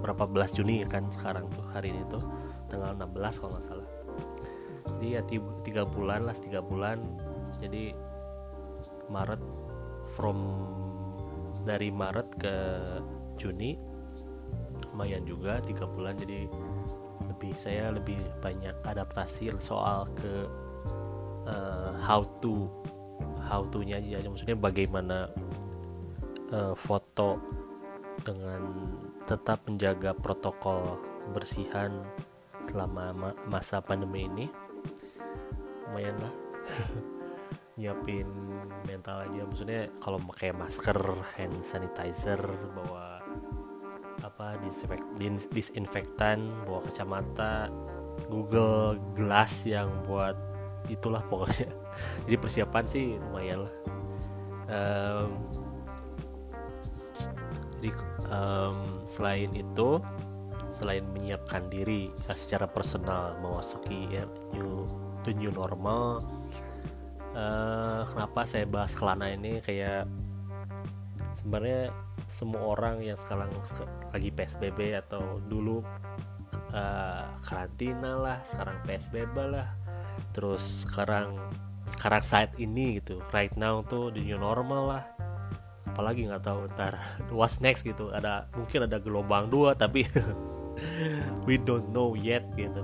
berapa belas Juni kan sekarang tuh hari ini tuh tanggal 16 kalau nggak salah. Jadi ya tiga bulan lah tiga bulan. Jadi Maret from dari Maret ke Juni lumayan juga tiga bulan. Jadi lebih saya lebih banyak adaptasi soal ke uh, how to how to nya aja. Maksudnya bagaimana uh, foto dengan tetap menjaga protokol kebersihan selama ma masa pandemi ini. Lumayan lah. Nyiapin mental aja. Maksudnya kalau pakai masker hand sanitizer bawa apa disinfektan bawa kacamata Google Glass yang buat itulah pokoknya. Jadi persiapan sih lumayan lah. Um, jadi um, selain itu selain menyiapkan diri ya, secara personal memasuki new the new normal uh, kenapa saya bahas kelana ini? Kayak sebenarnya semua orang yang sekarang lagi PSBB atau dulu uh, karantina lah sekarang PSBB lah terus sekarang sekarang saat ini gitu right now tuh the new normal lah. Apalagi nggak tahu ntar what's next gitu ada mungkin ada gelombang dua tapi we don't know yet gitu.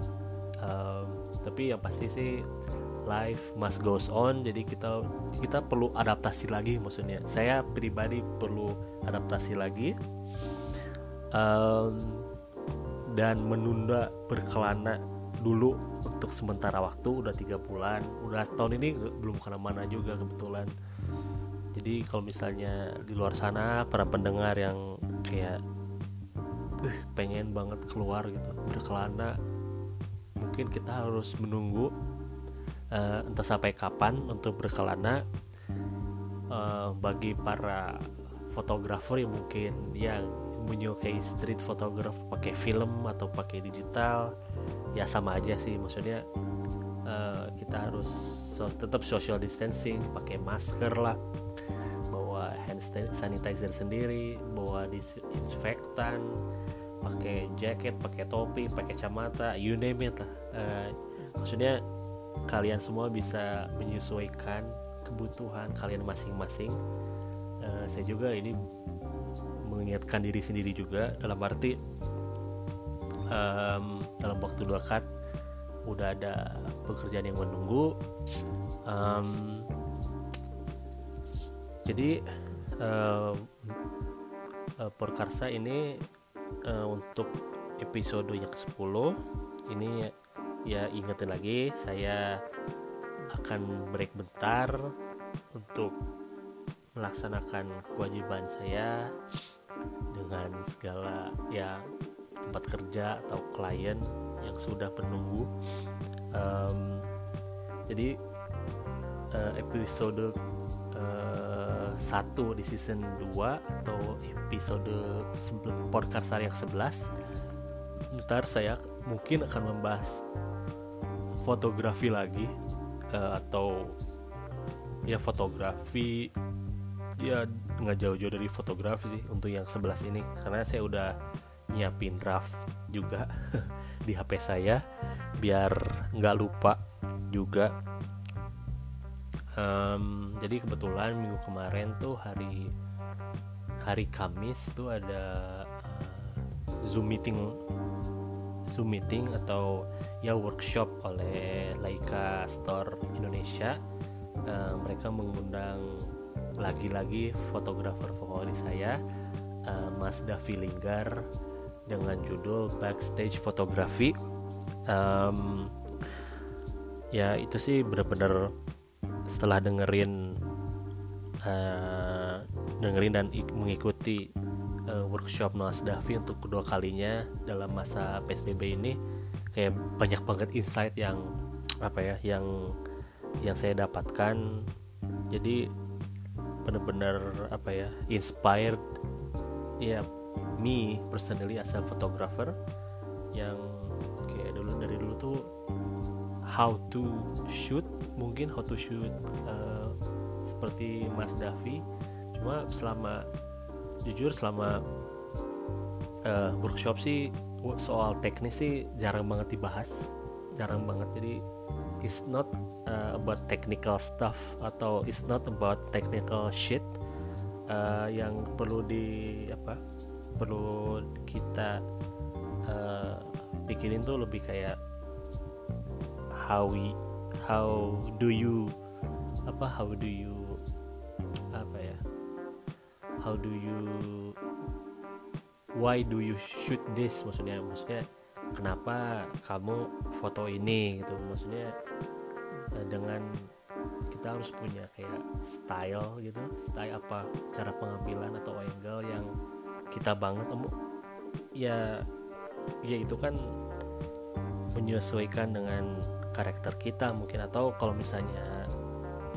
Um, tapi yang pasti sih life must goes on jadi kita kita perlu adaptasi lagi maksudnya. Saya pribadi perlu adaptasi lagi um, dan menunda berkelana dulu untuk sementara waktu udah tiga bulan. Udah tahun ini belum ke mana-mana juga kebetulan. Jadi kalau misalnya di luar sana para pendengar yang kayak uh, pengen banget keluar gitu berkelana mungkin kita harus menunggu uh, entah sampai kapan untuk berkelana. Uh, bagi para fotografer yang mungkin yang menyukai street photograph pakai film atau pakai digital ya sama aja sih. Maksudnya uh, kita harus so, tetap social distancing pakai masker lah. Bawa hand sanitizer sendiri bawa disinfektan pakai jaket pakai topi pakai kacamata you name it lah. Uh, maksudnya kalian semua bisa menyesuaikan kebutuhan kalian masing-masing. Uh, saya juga ini mengingatkan diri sendiri juga dalam arti um, dalam waktu dekat udah ada pekerjaan yang menunggu um, jadi uh, Perkarsa ini uh, untuk episode yang ke-10 ini ya ingetin lagi saya akan break bentar untuk melaksanakan kewajiban saya dengan segala ya tempat kerja atau klien yang sudah menunggu. Um, jadi uh, episode uh, satu di season 2 atau episode podcast yang 11 ntar saya mungkin akan membahas fotografi lagi uh, atau ya fotografi ya nggak jauh-jauh dari fotografi sih untuk yang 11 ini karena saya udah nyiapin draft juga di HP saya biar nggak lupa juga. Um, jadi kebetulan minggu kemarin tuh hari hari Kamis tuh ada uh, Zoom meeting Zoom meeting atau ya workshop oleh Laika Store Indonesia. Uh, mereka mengundang lagi-lagi fotografer favorit saya, uh, Mas Davi Linggar dengan judul Backstage Fotografi. Um, ya itu sih benar-benar setelah dengerin uh, dengerin dan mengikuti uh, workshop Mas Davi untuk kedua kalinya dalam masa PSBB ini. Kayak banyak banget insight yang apa ya yang yang saya dapatkan. Jadi benar-benar apa ya inspired ya me personally as a photographer yang kayak dulu dari dulu tuh how to shoot mungkin how to shoot uh, seperti Mas Davi. Cuma selama jujur selama uh, workshop sih soal teknis sih jarang banget dibahas jarang banget. Jadi it's not uh, about technical stuff atau it's not about technical shit uh, yang perlu di apa perlu kita uh, pikirin tuh lebih kayak how we how do you apa how do you how do you why do you shoot this? Maksudnya maksudnya kenapa kamu foto ini gitu. Maksudnya eh, dengan kita harus punya kayak style gitu. Style apa cara pengambilan atau angle yang kita banget emu ya ya itu kan menyesuaikan dengan karakter kita mungkin. Atau kalau misalnya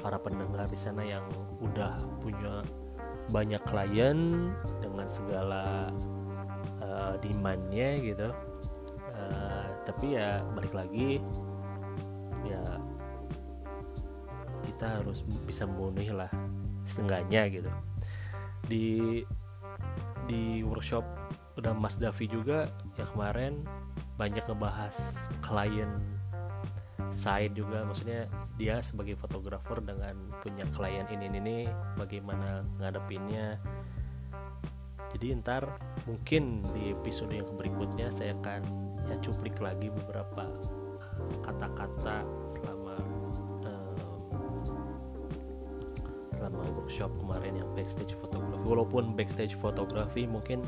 para pendengar di sana yang udah punya banyak klien dengan segala uh, demandnya gitu. Uh, tapi ya balik lagi ya kita harus bisa memenuhi lah setengahnya gitu. Di di workshop udah Mas Davi juga ya kemarin banyak ngebahas klien side juga maksudnya dia sebagai fotografer dengan punya klien ini ini bagaimana ngadepinnya. Jadi ntar mungkin di episode yang berikutnya saya akan ya cuplik lagi beberapa kata-kata selama um, selama workshop kemarin yang backstage fotografi. Walaupun backstage fotografi mungkin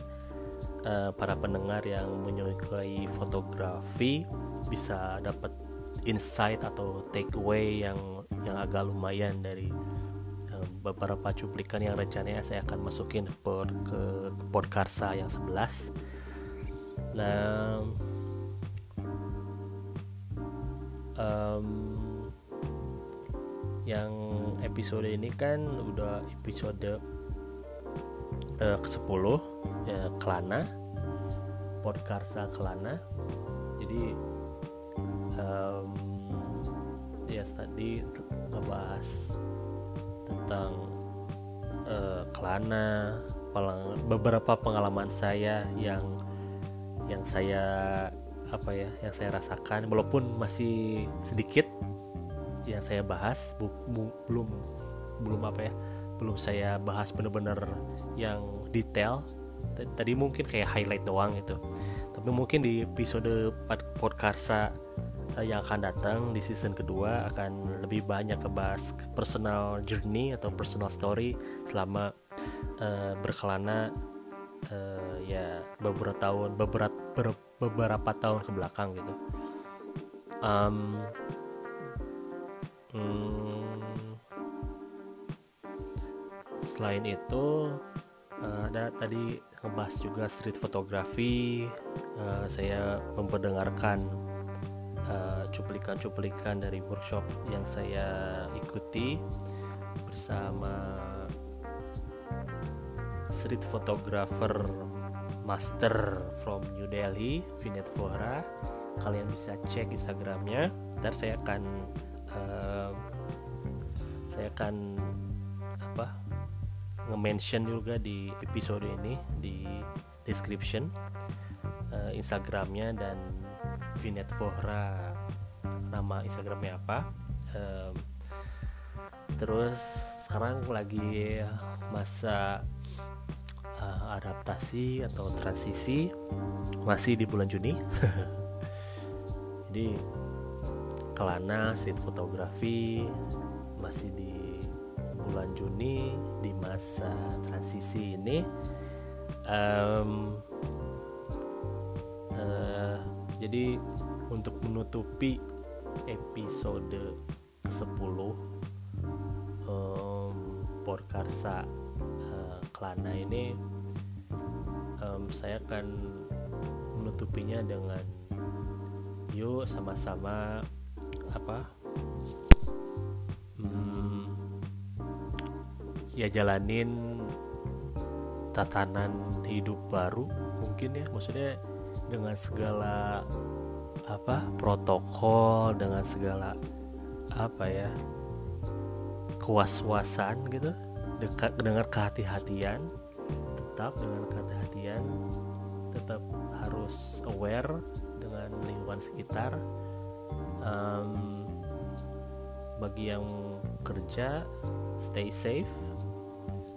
uh, para pendengar yang menyukai fotografi bisa dapat insight atau takeaway yang yang agak lumayan dari beberapa cuplikan yang rencananya saya akan masukin per, ke, ke Podkarsa yang 11 nah um, yang episode ini kan udah episode uh, ke-10 ya Kelana Podkarsa Kelana. Jadi um, ya tadi ngebahas tentang uh, Kelana, beberapa pengalaman saya yang yang saya apa ya, yang saya rasakan walaupun masih sedikit yang saya bahas bu, bu, belum belum apa ya, belum saya bahas benar-benar yang detail. Tadi mungkin kayak highlight doang itu. Tapi mungkin di episode podcast yang akan datang di season kedua akan lebih banyak kebahas personal journey atau personal story selama uh, berkelana uh, ya beberapa tahun beberapa ber, beberapa tahun ke belakang gitu. Um, hmm, selain itu ada tadi ngebahas juga street fotografi uh, saya memperdengarkan cuplikan-cuplikan uh, dari workshop yang saya ikuti bersama street photographer master from New Delhi Vinet Vohra. Kalian bisa cek instagramnya. Ntar saya akan uh, saya akan apa nge-mention juga di episode ini di description uh, instagramnya dan Vinet Vohra. Nama instagramnya apa? Uh, terus sekarang lagi masa uh, adaptasi atau transisi masih di bulan Juni. Jadi kelana street fotografi masih di bulan Juni di masa transisi ini. Um, uh, jadi untuk menutupi episode ke-10 um, Porkarsa uh, Kelana ini um, saya akan menutupinya dengan yuk sama-sama apa hmm, ya jalanin tatanan hidup baru mungkin ya. Maksudnya dengan segala apa protokol dengan segala apa ya kewas-wasan gitu dekat dengan kehati-hatian tetap dengan kehati-hatian tetap harus aware dengan lingkungan sekitar. Um, bagi yang kerja stay safe.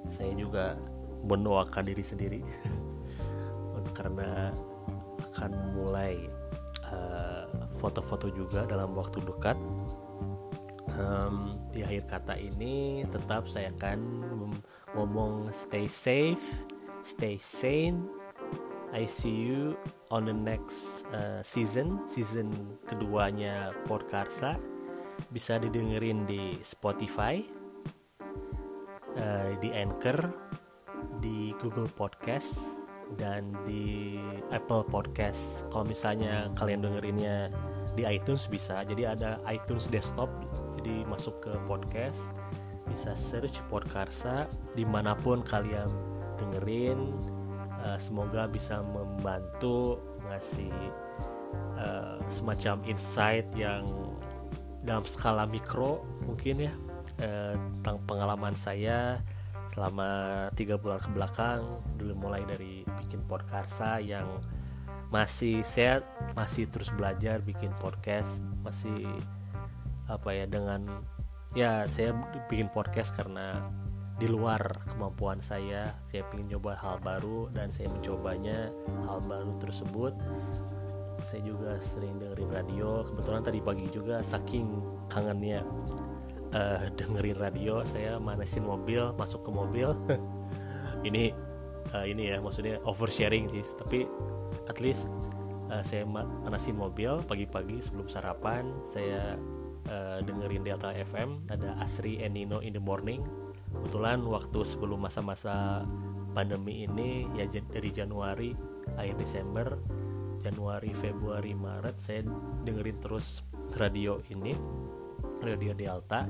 Saya juga mendoakan diri sendiri. Karena akan mulai uh, foto-foto uh, juga dalam waktu dekat. Um, di akhir kata ini tetap saya akan ngomong stay safe stay sane. I see you on the next uh, season season keduanya Podkarsa. Bisa didengerin di Spotify uh, di Anchor di Google Podcast dan di Apple Podcast. Kalau misalnya kalian dengerinnya di iTunes bisa. Jadi ada iTunes desktop. Jadi masuk ke podcast. Bisa search Podkarsa. Di mana pun kalian dengerin uh, semoga bisa membantu ngasih uh, semacam insight yang dalam skala mikro mungkin ya uh, tentang pengalaman saya selama tiga bulan ke belakang dulu mulai dari bikin podcast yang masih saya masih terus belajar bikin podcast masih apa ya dengan ya saya bikin podcast karena di luar kemampuan saya saya ingin coba hal baru dan saya mencobanya hal baru tersebut. Saya juga sering dengerin radio kebetulan tadi pagi juga saking kangennya uh, dengerin radio saya manasin mobil masuk ke mobil. Ini uh, ini ya maksudnya oversharing sih. Tapi at least uh, saya manasin mobil pagi-pagi sebelum sarapan. Saya uh, dengerin Delta FM ada Asri and Nino in the morning. Kebetulan waktu sebelum masa-masa pandemi ini ya dari Januari akhir Desember Januari Februari Maret saya dengerin terus radio ini radio Delta.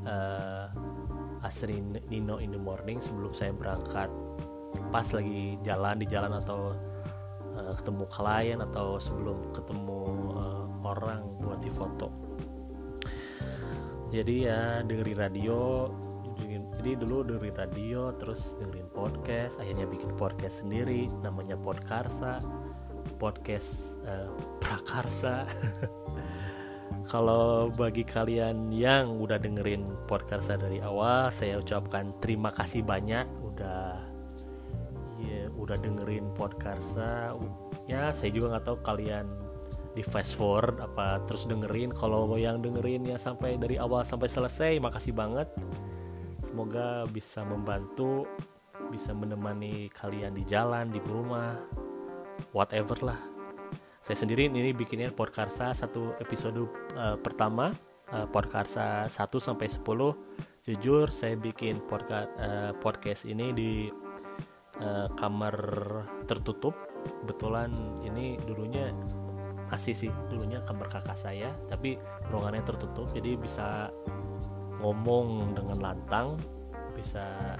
Uh, Asri Nino in the morning sebelum saya berangkat pas lagi jalan di jalan atau uh, ketemu klien atau sebelum ketemu uh, orang buat di foto. Jadi ya dengerin radio jadi dulu dengerin radio terus dengerin podcast akhirnya bikin podcast sendiri namanya Podkarsa podcast uh, prakarsa. Kalau bagi kalian yang udah dengerin Podkarsa dari awal saya ucapkan terima kasih banyak udah udah dengerin Podkarsa ya saya juga nggak tahu kalian di fast forward apa terus dengerin. Kalau yang dengerin ya sampai dari awal sampai selesai makasih banget. Semoga bisa membantu, bisa menemani kalian di jalan, di rumah, whatever lah. Saya sendiri ini bikinnya Podkarsa satu episode uh, pertama, uh, Podkarsa 1 sampai 10 jujur saya bikin podcast uh, podcast ini di uh, kamar tertutup. Kebetulan ini dulunya asih sih dulunya kamar kakak saya tapi ruangannya tertutup jadi bisa ngomong dengan lantang bisa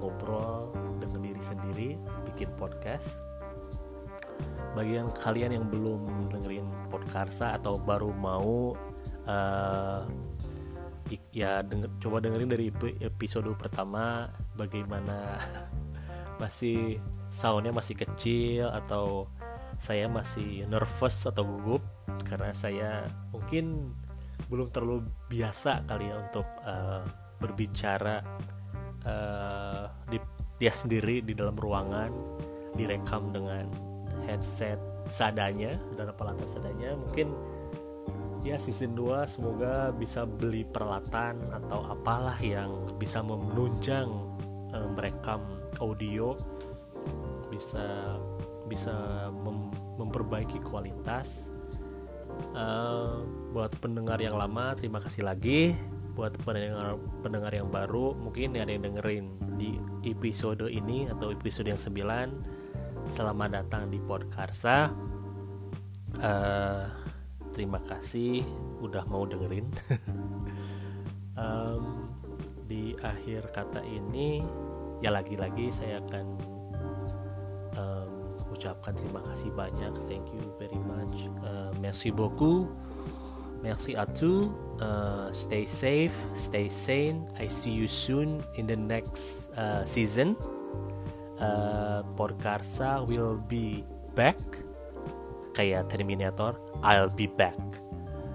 ngobrol dengan diri sendiri bikin podcast. Bagi yang kalian yang belum dengerin podcasta atau baru mau uh, ya denger, coba dengerin dari episode pertama bagaimana masih soundnya masih kecil atau saya masih nervous atau gugup karena saya mungkin belum terlalu biasa kali ya untuk uh, berbicara uh, di dia sendiri di dalam ruangan direkam dengan headset sadanya dan peralatan sadanya mungkin ya season 2 semoga bisa beli peralatan atau apalah yang bisa menunjang uh, merekam audio bisa bisa mem memperbaiki kualitas. Uh, buat pendengar yang lama terima kasih lagi. Buat pendengar pendengar yang baru mungkin ada yang dengerin di episode ini atau episode yang 9 selamat datang di Podkarsa. Uh, terima kasih udah mau dengerin. Um, di akhir kata ini ya lagi-lagi saya akan um, ucapkan terima kasih banyak. Thank you very much. Uh, merci beaucoup. Merci à tous. Uh, stay safe stay sane. I see you soon in the next uh, season. Uh, Porkarsa will be back. Kayak Terminator I'll be back.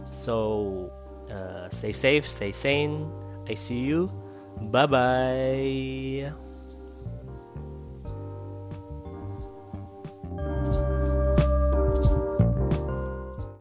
So uh, stay safe stay sane. I see you. Bye bye